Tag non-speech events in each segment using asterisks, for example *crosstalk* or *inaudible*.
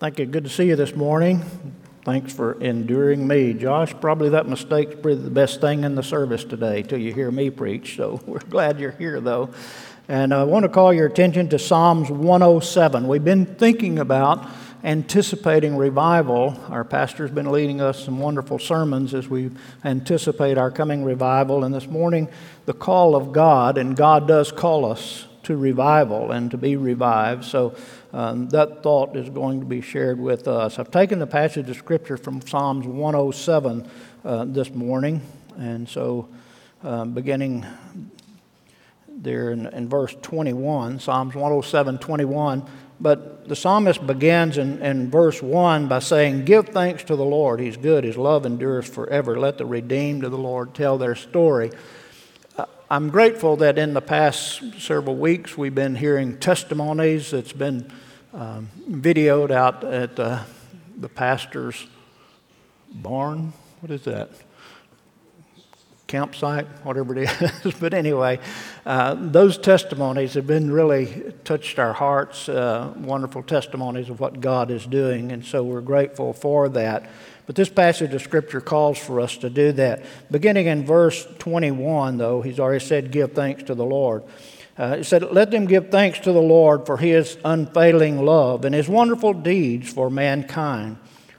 Thank you. Good to see you this morning. Thanks for enduring me. Josh, probably that mistake's probably the best thing in the service today till you hear me preach. So *laughs* we're glad you're here, though. And I want to call your attention to Psalms 107. We've been thinking about anticipating revival. Our pastor's been leading us some wonderful sermons as we anticipate our coming revival. And this morning, the call of God, and God does call us to revival and to be revived. So um, that thought is going to be shared with us. I've taken the passage of Scripture from Psalms 107 uh, this morning, and so uh, beginning there in, in, verse 21, Psalms 107 21. But the psalmist begins in, in verse 1 by saying, Give thanks to the Lord. He's good. His love endures forever. Let the redeemed of the Lord tell their story. I'm grateful that in the past several weeks we've been hearing testimonies that's been um, videoed out at uh, the pastor's barn. What is that? Campsite, whatever it is. *laughs* but anyway, uh, those testimonies have been really touched our hearts, uh, wonderful testimonies of what God is doing, and so we're grateful for that. But this passage of Scripture calls for us to do that. Beginning in verse 21, though, he's already said, Give thanks to the Lord. Uh, he said, Let them give thanks to the Lord for his unfailing love and his wonderful deeds for mankind.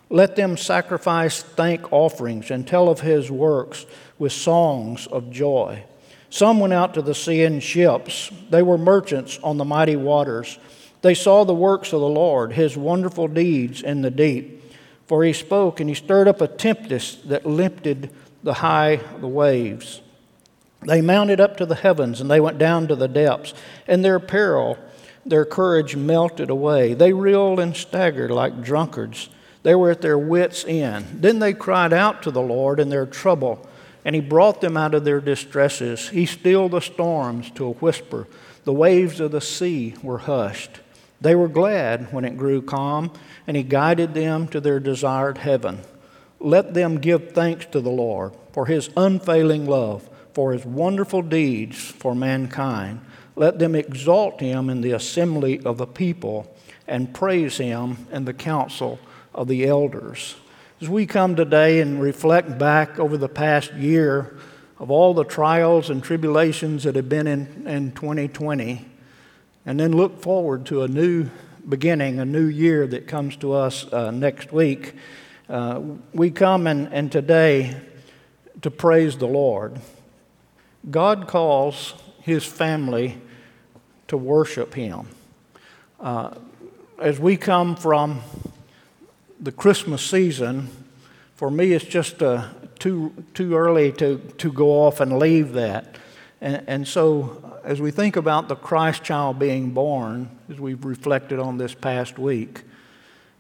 Let them sacrifice thank offerings and tell of his works with songs of joy. Some went out to the sea in ships. They were merchants on the mighty waters. They saw the works of the Lord, his wonderful deeds in the deep. For he spoke and he stirred up a tempest that lifted the high the waves. They mounted up to the heavens and they went down to the depths. And their peril, their courage melted away. They reeled and staggered like drunkards. They were at their wits' end. Then they cried out to the Lord in their trouble, and He brought them out of their distresses. He stilled the storms to a whisper. The waves of the sea were hushed. They were glad when it grew calm, and He guided them to their desired heaven. Let them give thanks to the Lord for His unfailing love for his wonderful deeds for mankind. Let them exalt him in the assembly of the people and praise him in the council of the elders. As we come today and reflect back over the past year of all the trials and tribulations that have been in, in 2020, and then look forward to a new beginning, a new year that comes to us uh, next week, uh, we come and, and today to praise the Lord. God calls his family to worship him. Uh, as we come from the Christmas season, for me it's just uh, too, too early to, to go off and leave that. And, and so, as we think about the Christ child being born, as we've reflected on this past week,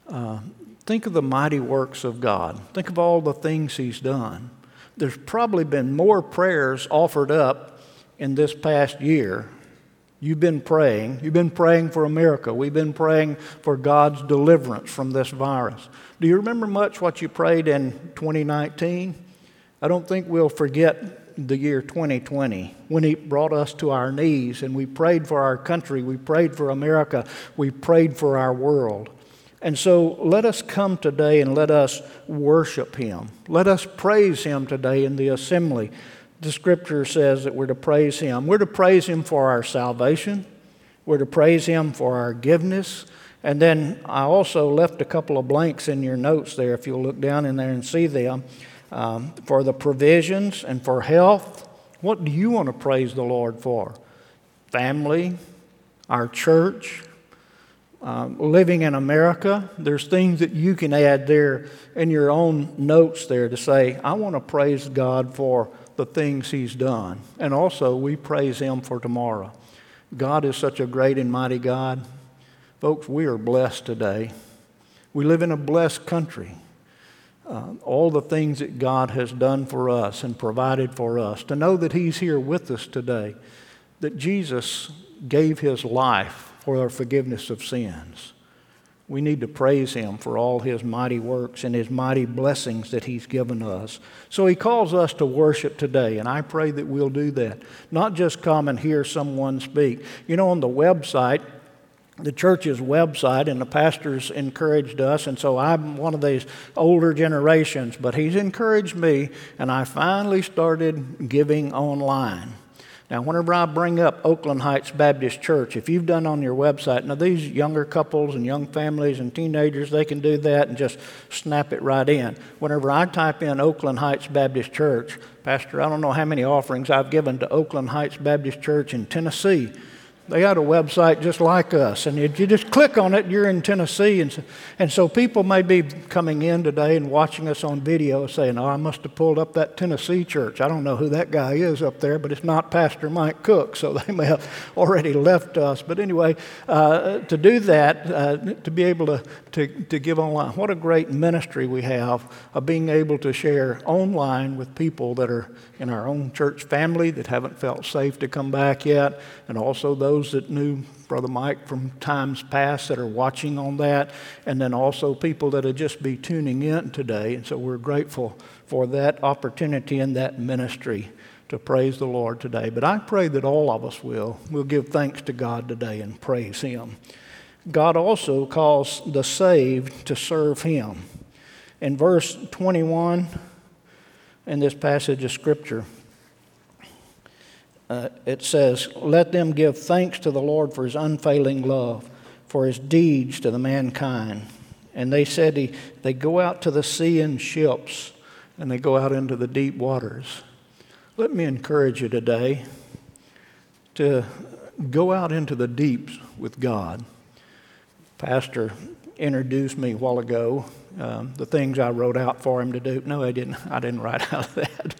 uh, think of the mighty works of God. Think of all the things He's done there's probably been more prayers offered up in this past year. You've been praying. You've been praying for America. We've been praying for God's deliverance from this virus. Do you remember much what you prayed in 2019? I don't think we'll forget the year 2020 when He brought us to our knees and we prayed for our country, we prayed for America, we prayed for our world. And so let us come today and let us worship Him. Let us praise Him today in the assembly. The scripture says that we're to praise Him. We're to praise Him for our salvation, we're to praise Him for our forgiveness. And then I also left a couple of blanks in your notes there, if you'll look down in there and see them, um, for the provisions and for health. What do you want to praise the Lord for? Family, our church, um, living in America, there's things that you can add there in your own notes there to say, I want to praise God for the things He's done. And also, we praise Him for tomorrow. God is such a great and mighty God. Folks, we are blessed today. We live in a blessed country. Uh, all the things that God has done for us and provided for us, to know that He's here with us today, that Jesus gave His life for our forgiveness of sins. We need to praise Him for all His mighty works and His mighty blessings that He's given us. So He calls us to worship today, and I pray that we'll do that. Not just come and hear someone speak. You know, on the website, the church's website, and the pastors encouraged us. And so I'm one of these older generations, but he's encouraged me, and I finally started giving online. Now, whenever I bring up Oakland Heights Baptist Church, if you've done on your website, now these younger couples and young families and teenagers, they can do that and just snap it right in. Whenever I type in Oakland Heights Baptist Church, Pastor, I don't know how many offerings I've given to Oakland Heights Baptist Church in Tennessee. They got a website just like us, and if you just click on it, you're in Tennessee. And so, and so people may be coming in today and watching us on video saying, Oh, I must have pulled up that Tennessee church. I don't know who that guy is up there, but it's not Pastor Mike Cook, so they may have already left us. But anyway, uh, to do that, uh, to be able to, to, to give online, what a great ministry we have of being able to share online with people that are in our own church family that haven't felt safe to come back yet, and also those those that knew Brother Mike from times past that are watching on that, and then also people that will just be tuning in today. And so we're grateful for that opportunity and that ministry to praise the Lord today. But I pray that all of us will. We'll give thanks to God today and praise Him. God also calls the saved to serve Him. In verse 21 in this passage of Scripture, uh, it says, Let them give thanks to the Lord for his unfailing love, for his deeds to the mankind. And they said, he, They go out to the sea in ships, and they go out into the deep waters. Let me encourage you today to go out into the deeps with God. Pastor introduced me a while ago, um, the things I wrote out for him to do. No, I didn't. I didn't write *laughs* out that.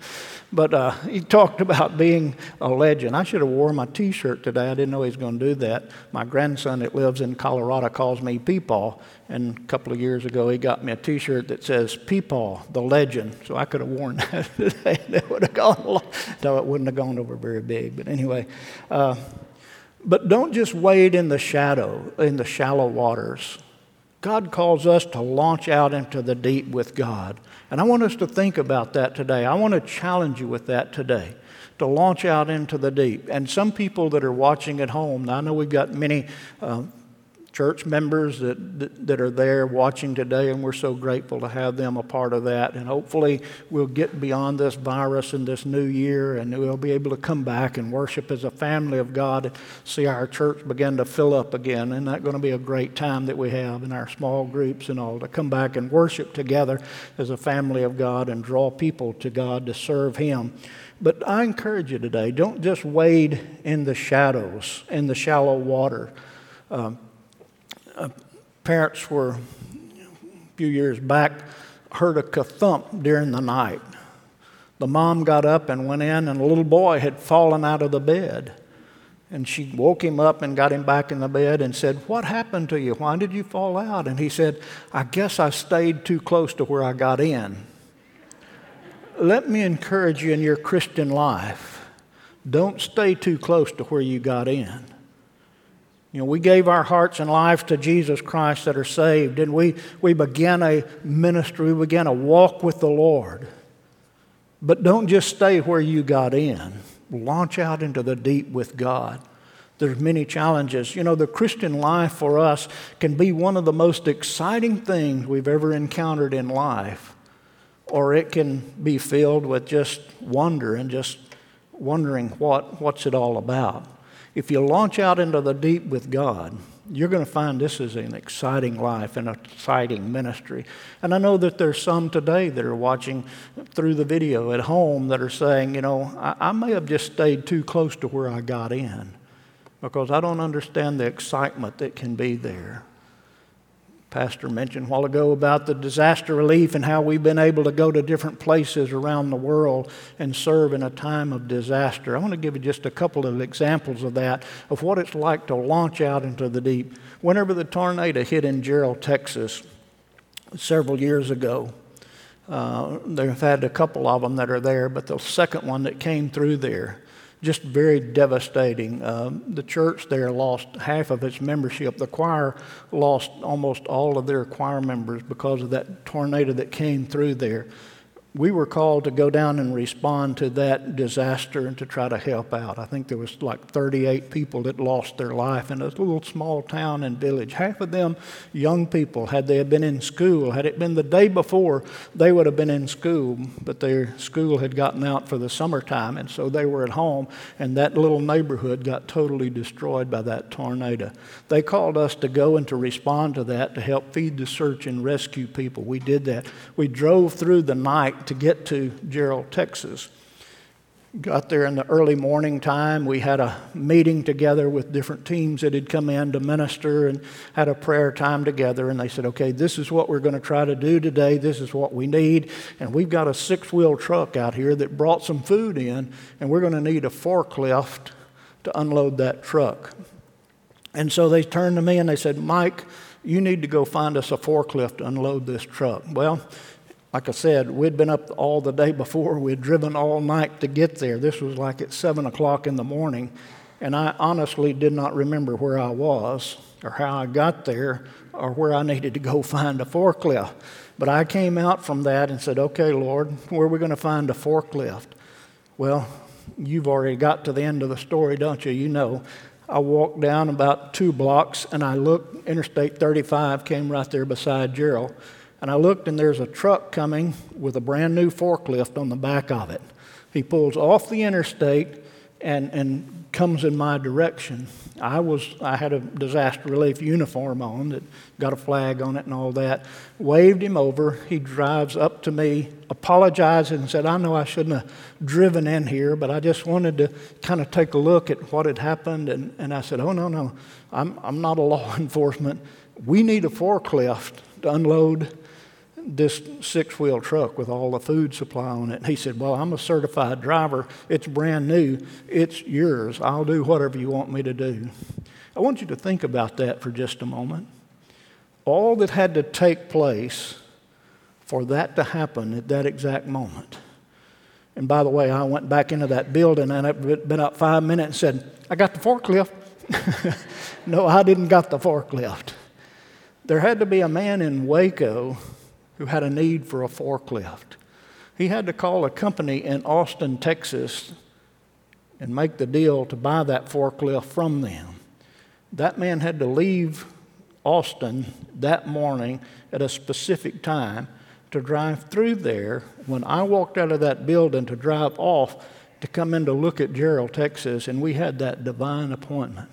But uh, he talked about being a legend. I should have worn my T-shirt today. I didn't know he was going to do that. My grandson that lives in Colorado calls me Peepaw, and a couple of years ago he got me a T-shirt that says Peepaw, the legend. So I could have worn *laughs* that today. it would have gone. Along. No, it wouldn't have gone over very big. But anyway. Uh, but don't just wade in the shadow, in the shallow waters. God calls us to launch out into the deep with God. And I want us to think about that today. I want to challenge you with that today to launch out into the deep. And some people that are watching at home, I know we've got many uh, church members that, that, that, are there watching today, and we're so grateful to have them a part of that. And hopefully, we'll get beyond this virus in this new year, and we'll be able to come back and worship as a family of God and see our church begin to fill up again. And that's going to be a great time that we have in our small groups and all to come back and worship together as a family of God and draw people to God to serve Him. But I encourage you today don't just wade in the shadows, in the shallow water. Um, uh, parents were a few years back heard a thump during the night. The mom got up and went in, and a little boy had fallen out of the bed. And she woke him up and got him back in the bed and said, What happened to you? Why did you fall out? And he said, I guess I stayed too close to where I got in. Let me encourage you in your Christian life don't stay too close to where you got in. You know, we gave our hearts and lives to Jesus Christ that are saved, and we, we began a ministry, we began a walk with the Lord. But don't just stay where you got in. Launch out into the deep with God. There's many challenges. You know, the Christian life for us can be one of the most exciting things we've ever encountered in life, or it can be filled with just wonder and just wondering what, what's it all about if you launch out into the deep with God, you're going to find this is an exciting life and an exciting ministry. And I know that there's some today that are watching through the video at home that are saying, you know, I, I may have just stayed too close to where I got in because I don't understand the excitement that can be there. Pastor mentioned a while ago about the disaster relief and how we've been able to go to different places around the world and serve in a time of disaster. I want to give you just a couple of examples of that, of what it's like to launch out into the deep. Whenever the tornado hit in Jarrell, Texas, several years ago, uh, they've had a couple of them that are there, but the second one that came through there, just very devastating. Um, the church there lost half of its membership. The choir lost almost all of their choir members because of that tornado that came through there. We were called to go down and respond to that disaster and to try to help out. I think there was like 38 people that lost their life in a little small town and village. Half of them young people. Had they been in school, had it been the day before, they would have been in school, but their school had gotten out for the summertime, and so they were at home, and that little neighborhood got totally destroyed by that tornado. They called us to go and to respond to that to help feed the search and rescue people. We did that. We drove through the night to get to Jarrell, Texas. Got there in the early morning time. We had a meeting together with different teams that had come in to minister and had a prayer time together. And they said, okay, this is what we're going to try to do today. This is what we need. And we've got a six wheel truck out here that brought some food in, and we're going to need a forklift to unload that truck. And so they turned to me and they said, Mike, you need to go find us a forklift to unload this truck. Well, like I said, we'd been up all the day before. We'd driven all night to get there. This was like at 7 o'clock in the morning. And I honestly did not remember where I was or how I got there or where I needed to go *laughs* find a forklift. But I came out from that and said, okay, Lord, where are we going to find a forklift? Well, you've already got to the end of the story, don't you? You know. I walked down about two blocks and I looked, Interstate 35 came right there beside Jarrell. And I looked, and there's a truck coming with a brand new forklift on the back of it. He pulls off the interstate and, and comes in my direction. I was I had a disaster relief uniform on that got a flag on it and all that. Waved him over. He drives up to me, apologized and said, "I know I shouldn't have driven in here, but I just wanted to kind of take a look at what had happened." And, and I said, "Oh no, no, I'm I'm not a law *laughs* enforcement. We need a forklift to unload." This six wheel truck with all the food supply on it. And he said, Well, I'm a certified driver. It's brand new. It's yours. I'll do whatever you want me to do. I want you to think about that for just a moment. All that had to take place for that to happen at that exact moment. And by the way, I went back into that building and I'd been up five minutes and said, I got the forklift. *laughs* no, I didn't got the forklift. There had to be a man in Waco who had a need for a forklift. He had to call a company in Austin, Texas, and make the deal to buy that forklift from them. That man had to leave Austin that morning at a specific time to drive through there. When I walked out of that building to drive off to come in to look at Jarrell, Texas, and we had that divine appointment.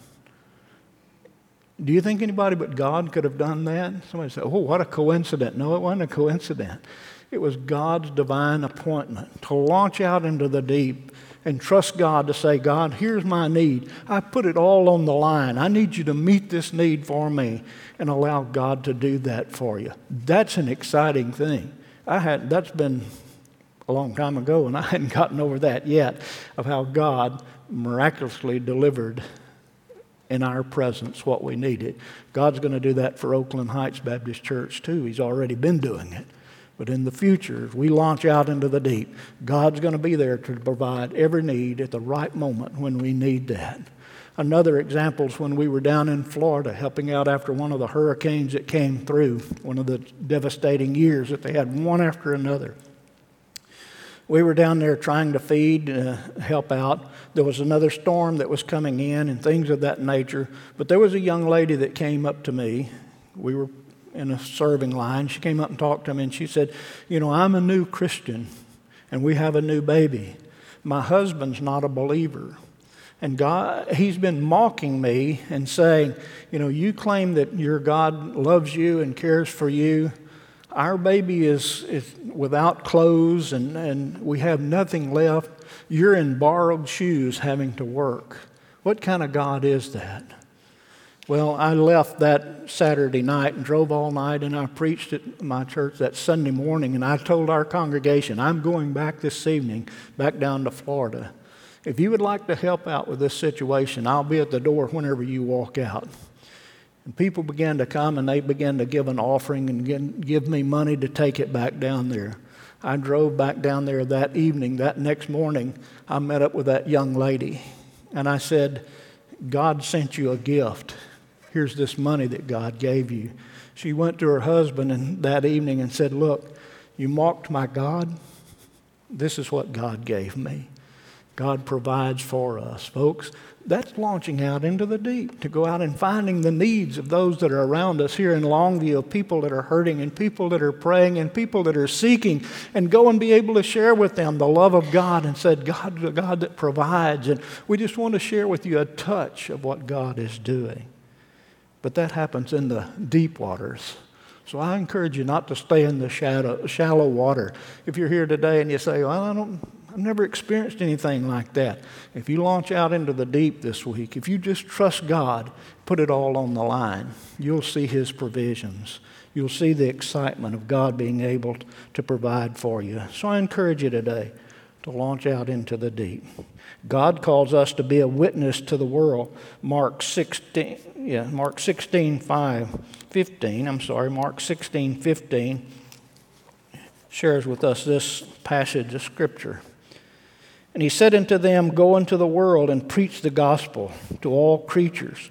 Do you think anybody but God could have done that? Somebody said, Oh, what a coincidence. No, it wasn't a coincidence. It was God's divine appointment to launch out into the deep and trust God to say, God, here's my need. I put it all on the line. I need you to meet this need for me and allow God to do that for you. That's an exciting thing. I had that's been a long time ago and I hadn't gotten over that yet of how God miraculously delivered in our presence what we needed. God's going to do that for Oakland Heights Baptist Church too. He's already been doing it. But in the future, as we launch out into the deep, God's going to be there to provide every need at the right moment when we need that. Another example is when we were down in Florida helping out after one of the hurricanes that came through, one of the devastating years that they had one after another we were down there trying to feed, uh, help out. There was another storm that was coming in and things of that nature. But there was a young lady that came up to me. We were in a serving line. She came up and talked to me and she said, You know, I'm a new Christian and we have a new baby. My husband's not a believer. And God, he's been mocking me and saying, You know, you claim that your God loves you and cares for you, our baby is, is without clothes and, and we have nothing left. You're in borrowed shoes having to work. What kind of God is that? Well, I left that Saturday night and drove all night, and I preached at my church that Sunday morning. And I told our congregation, I'm going back this evening, back down to Florida. If you would like to help out with this situation, I'll be at the door whenever you walk out. And people began to come and they began to give an offering and give me money to take it back down there. I drove back down there that evening. That next morning, I met up with that young lady and I said, God sent you a gift. Here's this money that God gave you. She went to her husband and that evening and said, Look, you mocked my God. This is what God gave me. God provides for us. Folks, that's launching out into the deep to go out and finding the needs of those that are around us here in Longview, of people that are hurting and people that are praying and people that are seeking, and go and be able to share with them the love of God and said, God, the God that provides. And we just want to share with you a touch of what God is doing. But that happens in the deep waters. So I encourage you not to stay in the shadow, shallow water. If you're here today and you say, well, I don't, I've never experienced anything like that. If you launch out into the deep this week, if you just trust God, put it all on the line, you'll see His provisions. You'll see the excitement of God being able to provide for you. So I encourage you today to launch out into the deep. God calls us to be a witness to the world. Mark 16, yeah, Mark 16, 5, 15, I'm sorry, Mark 16, 15 shares with us this passage of Scripture. And he said unto them, Go into the world and preach the gospel to all creatures.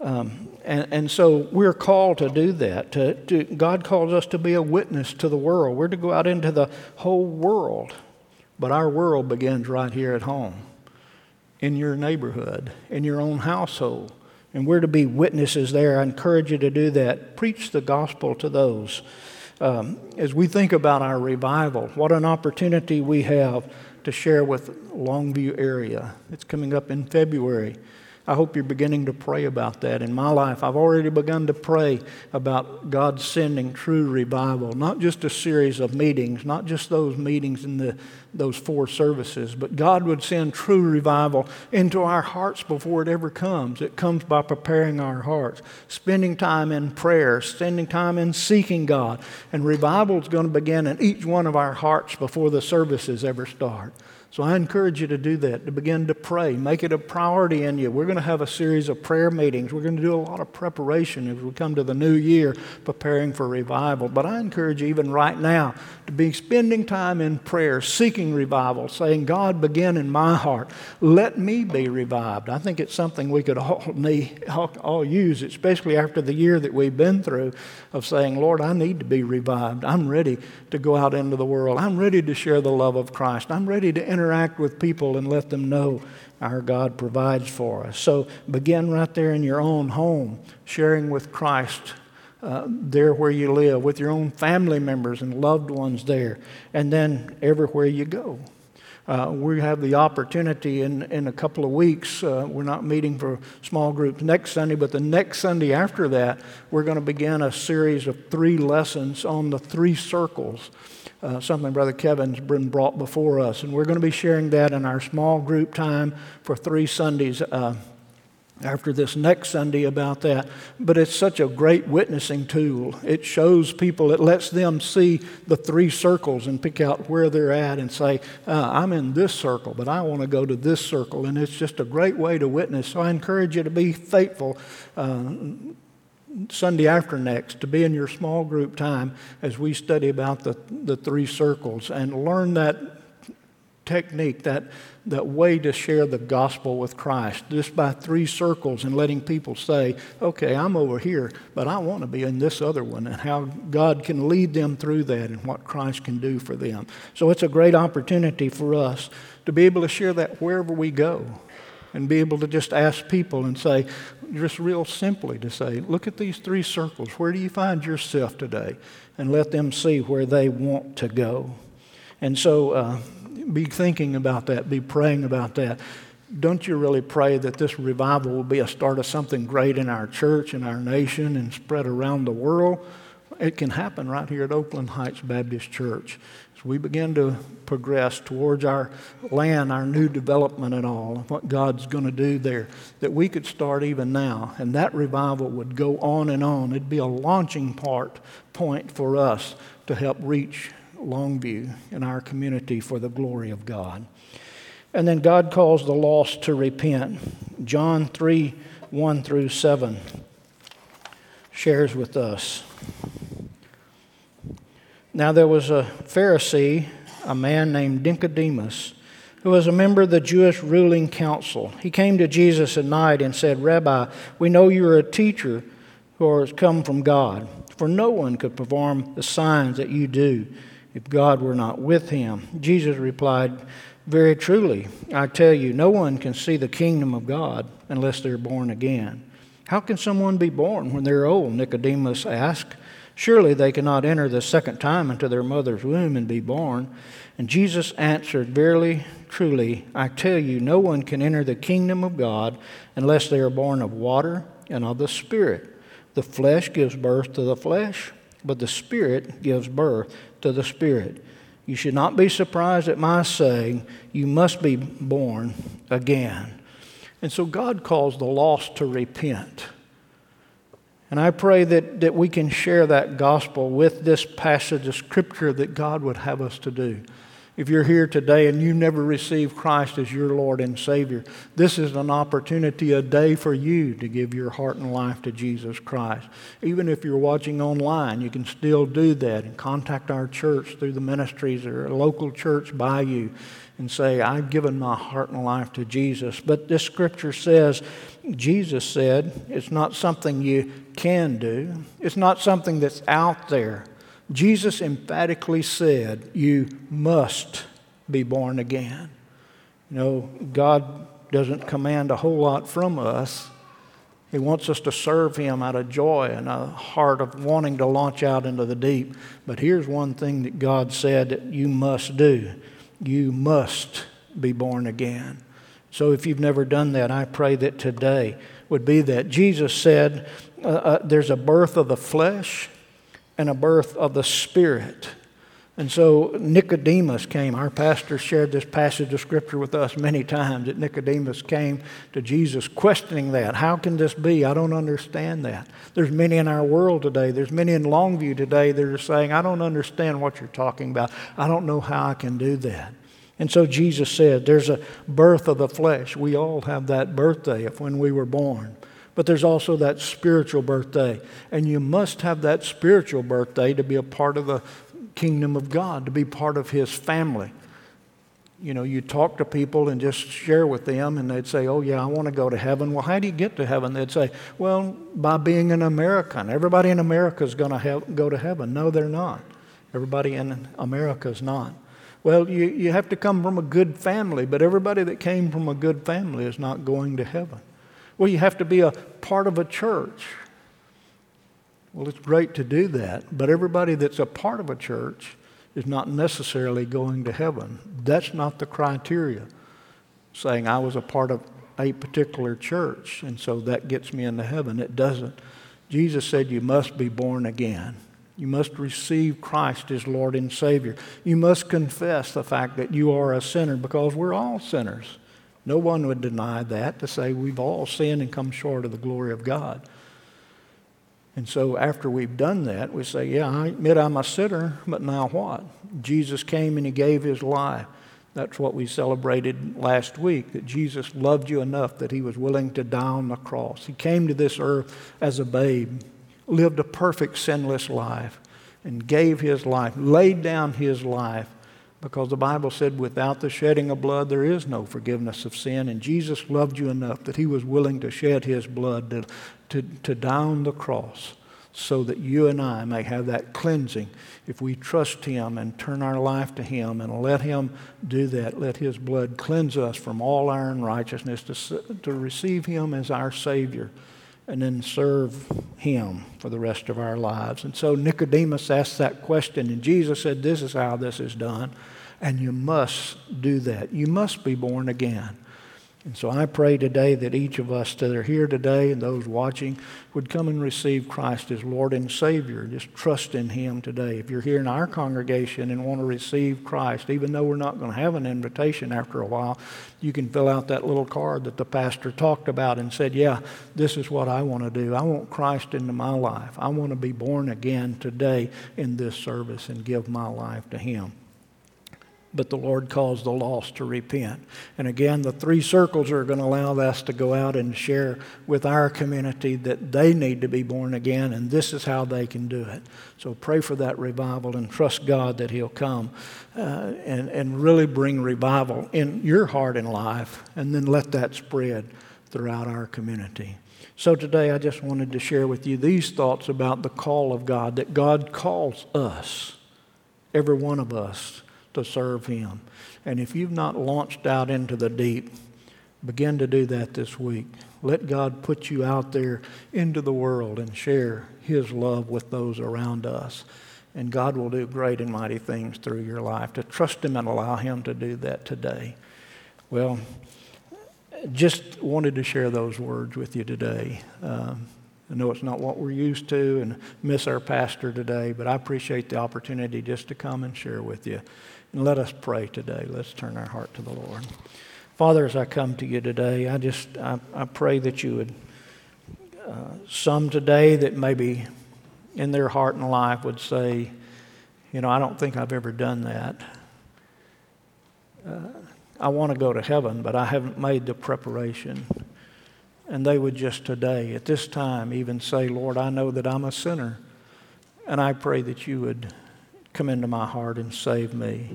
Um, and, and, so we're called to do that. To, to, God calls us to be a witness to the world. We're to go out into the whole world. But our world begins right here at home, in your neighborhood, in your own household. And we're to be witnesses there. I encourage you to do that. Preach the gospel to those. Um, as we think about our revival, what an opportunity we have to share with Longview area. It's coming up in February. I hope you're beginning to pray about that. In my life, I've already begun to pray about God sending true revival, not just a series of meetings, not just those meetings in the, those four services, but God would send true revival into our hearts before it ever comes. It comes by preparing our hearts, spending time in prayer, spending time in seeking God. And revival is going to begin in each one of our hearts before the services ever start. So I encourage you to do that, to begin to pray. Make it a priority in you. We're going to have a series of prayer meetings. We're going to do a lot of preparation as we come to the new year, preparing for revival. But I encourage you, even right now, to be spending time in prayer, seeking revival, saying, God, begin in my heart. Let me be revived. I think it's something we could all, *laughs* need, all, all use, especially after the year that we've been through, of saying, Lord, I need to be revived. I'm ready to go out into the world. I'm ready to share the love of Christ. I'm ready to interact with people and let them know our God provides for us. So begin right there in your own home, sharing with Christ uh, there where you live, with your own family members and loved ones there, and then everywhere you go. Uh, we have the opportunity in, in a couple of weeks. Uh, we're not meeting for small groups next Sunday, but the next Sunday after that, we're going to begin a series of three lessons on the three circles uh, something Brother Kevin's been brought before us. And we're going to be sharing that in our small group time for three Sundays uh, after this next Sunday about that. But it's such a great witnessing tool. It shows people, it lets them see the three circles and pick out where they're at and say, uh, I'm in this circle, but I want to go to this circle. And it's just a great way to witness. So I encourage you to be faithful. Uh, Sunday after next to be in your small group time as we study about the, the three circles and learn that technique, that, that way to share the gospel with Christ, just by three circles and letting people say, okay, I'm over here, but I want to be in this other one, and how God can lead them through that and what Christ can do for them. So it's a great opportunity for us to be able to share that wherever we go and be able to just ask people and say, just real simply to say, look at these three circles. Where do you find yourself today? And let them see where they want to go. And so uh, be thinking about that, be praying about that. Don't you really pray that this revival will be a start of something great in our church and our nation and spread around the world? It can happen right here at Oakland Heights Baptist Church as we begin to progress towards our land, our new development and all, what God's going to do there, that we could start even now. And that revival would go on and on. It'd be a launching part, point for us to help reach Longview in our community for the glory of God. And then God calls the lost to repent. John 3 1 through 7 shares with us. Now there was a Pharisee, a man named Nicodemus, who was a member of the Jewish ruling council. He came to Jesus at night and said, Rabbi, we know you are a teacher who has come from God, for no one could perform the signs that you do if God were not with him. Jesus replied, Very truly, I tell you, no one can see the kingdom of God unless they're born again. How can someone be born when they're old? Nicodemus asked. Surely they cannot enter the second time into their mother's womb and be born. And Jesus answered, Verily, truly, I tell you, no one can enter the kingdom of God unless they are born of water and of the Spirit. The flesh gives birth to the flesh, but the Spirit gives birth to the Spirit. You should not be surprised at my saying, You must be born again. And so God calls the lost to repent. And I pray that, that we can share that gospel with this passage of Scripture that God would have us to do. If you're here today and you never received Christ as your Lord and Savior, this is an opportunity, a day for you to give your heart and life to Jesus Christ. Even if you're watching online, you can still do that and contact our church through the ministries or a local church by you and say, I've given my heart and life to Jesus. But this scripture says, Jesus said, it's not something you can do, it's not something that's out there. Jesus emphatically said, You must be born again. You know, God doesn't command a whole lot from us. He wants us to serve Him out of joy and a heart of wanting to launch out into the deep. But here's one thing that God said that you must do you must be born again. So if you've never done that, I pray that today would be that. Jesus said uh, uh, there's a birth of the flesh and a birth of the Spirit. And so Nicodemus came. Our pastor shared this passage of Scripture with us many times that Nicodemus came to Jesus questioning that. How can this be? I don't understand that. There's many in our world today, there's many in Longview today that are saying, I don't understand what you're talking about. I don't know how I can do that. And so Jesus said, There's a birth of the flesh. We all have that birthday of when we were born. But there's also that spiritual birthday. And you must have that spiritual birthday to be a part of the kingdom of God, to be part of His family. You know, you talk to people and just share with them, and they'd say, Oh, yeah, I want to go to heaven. Well, how do you get to heaven? They'd say, Well, by being an American. Everybody in America is going to go to heaven. No, they're not. Everybody in America is not. Well, you, you have to come from a good family, but everybody that came from a good family is not going to heaven. Well, you have to be a part of a church. Well, it's great to do that, but everybody that's a part of a church is not necessarily going to heaven. That's not the criteria. Saying I was a part of a particular church, and so that gets me into heaven. It doesn't. Jesus said you must be born again. You must receive Christ as Lord and Savior. You must confess the fact that you are a sinner because we're all sinners. No one would deny that to say we've all sinned and come short of the glory of God. And so after we've done that, we say, Yeah, I admit I'm a sinner, but now what? Jesus came and he gave his life. That's what we celebrated last week that Jesus loved you enough that he was willing to die on the cross. He came to this earth as a babe, lived a perfect sinless life, and gave his life, laid down his life because the Bible said, without the shedding of blood, there is no forgiveness of sin. And Jesus loved you enough that he was willing to shed his blood to, to, to die on the cross so that you and I may have that cleansing. If we trust him and turn our life to him and let him do that, let his blood cleanse us from all our unrighteousness to, to receive him as our Savior and then serve him for the rest of our lives. And so Nicodemus asked that question, and Jesus said, This is how this is done. And you must do that. You must be born again. And so I pray today that each of us that are here today and those watching would come and receive Christ as Lord and Savior. Just trust in Him today. If you're here in our congregation and want to receive Christ, even though we're not going to have an invitation after a while, you can fill out that little card that the pastor talked about and said, Yeah, this is what I want to do. I want Christ into my life. I want to be born again today in this service and give my life to Him but the Lord calls the lost to repent. And again, the three circles are going to allow us to go out and share with our community that they need to be born again, and this is how they can do it. So pray for that revival and trust God that He'll come uh, and, and really bring revival in your heart and life, and then let that spread throughout our community. So today, I just wanted to share with you these thoughts about the call of God, that God calls us every one of us, to serve Him. And if you've not launched out into the deep, begin to do that this week. Let God put you out there into the world and share His love with those around us. And God will do great and mighty things through your life. To trust Him and allow Him to do that today. Well, just wanted to share those words with you today. Um, I know it's not what we're used to and miss our pastor today, but I appreciate the opportunity just to come and share with you. And let us pray today. Let's turn our heart to the Lord. Father, as I come to you today, I just I, I pray that you would uh, some today that maybe in their heart and life would say, you know, I don't think I've ever done that. Uh, I want to go to heaven, but I haven't made the preparation. And they would just today, at this time, even say, Lord, I know that I'm a sinner. And I pray that you would come into my heart and save me.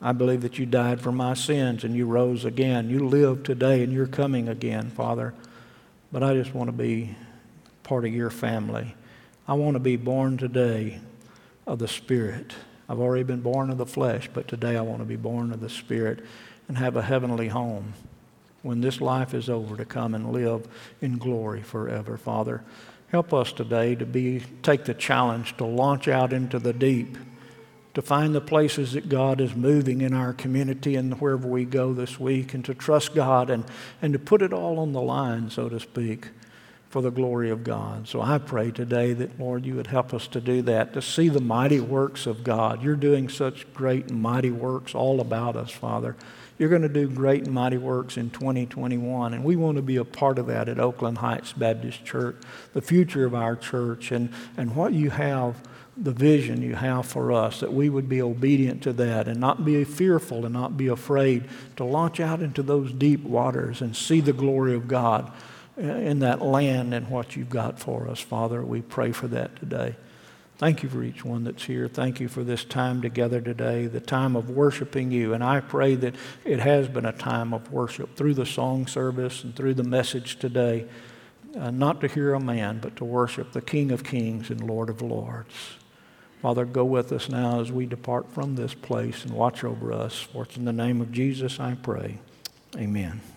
I believe that you died for my sins and you rose again. You live today and you're coming again, Father. But I just want to be part of your family. I want to be born today of the Spirit. I've already been born of the flesh, but today I want to be born of the Spirit and have a heavenly home when this life is over to come and live in glory forever, Father. Help us today to be, take the challenge to launch out into the deep, to find the places that God is moving in our community and wherever we go this week, and to trust God and, and to put it all on the line, so to speak for the glory of God. So I pray today that, Lord, you would help us to do that, to see the mighty works of God. You're doing such great and mighty works all about us, Father. You're going to do great and mighty works in 2021, and we want to be a part of that at Oakland Heights Baptist Church, the future of our church, and, and what you have the vision you have for us, that we would be obedient to that and not be fearful and not be afraid to launch out into those deep waters and see the glory of God in that land and what you've got for us, Father. We pray for that today. Thank you for each one that's here. Thank you for this time together today, the time of worshiping you. And I pray that it has been a time of worship through the song service and through the message today, uh, not to hear a man, but to worship the King of Kings and Lord of Lords. Father, go with us now as we depart from this place and watch over us. For it's in the name of Jesus I pray. Amen.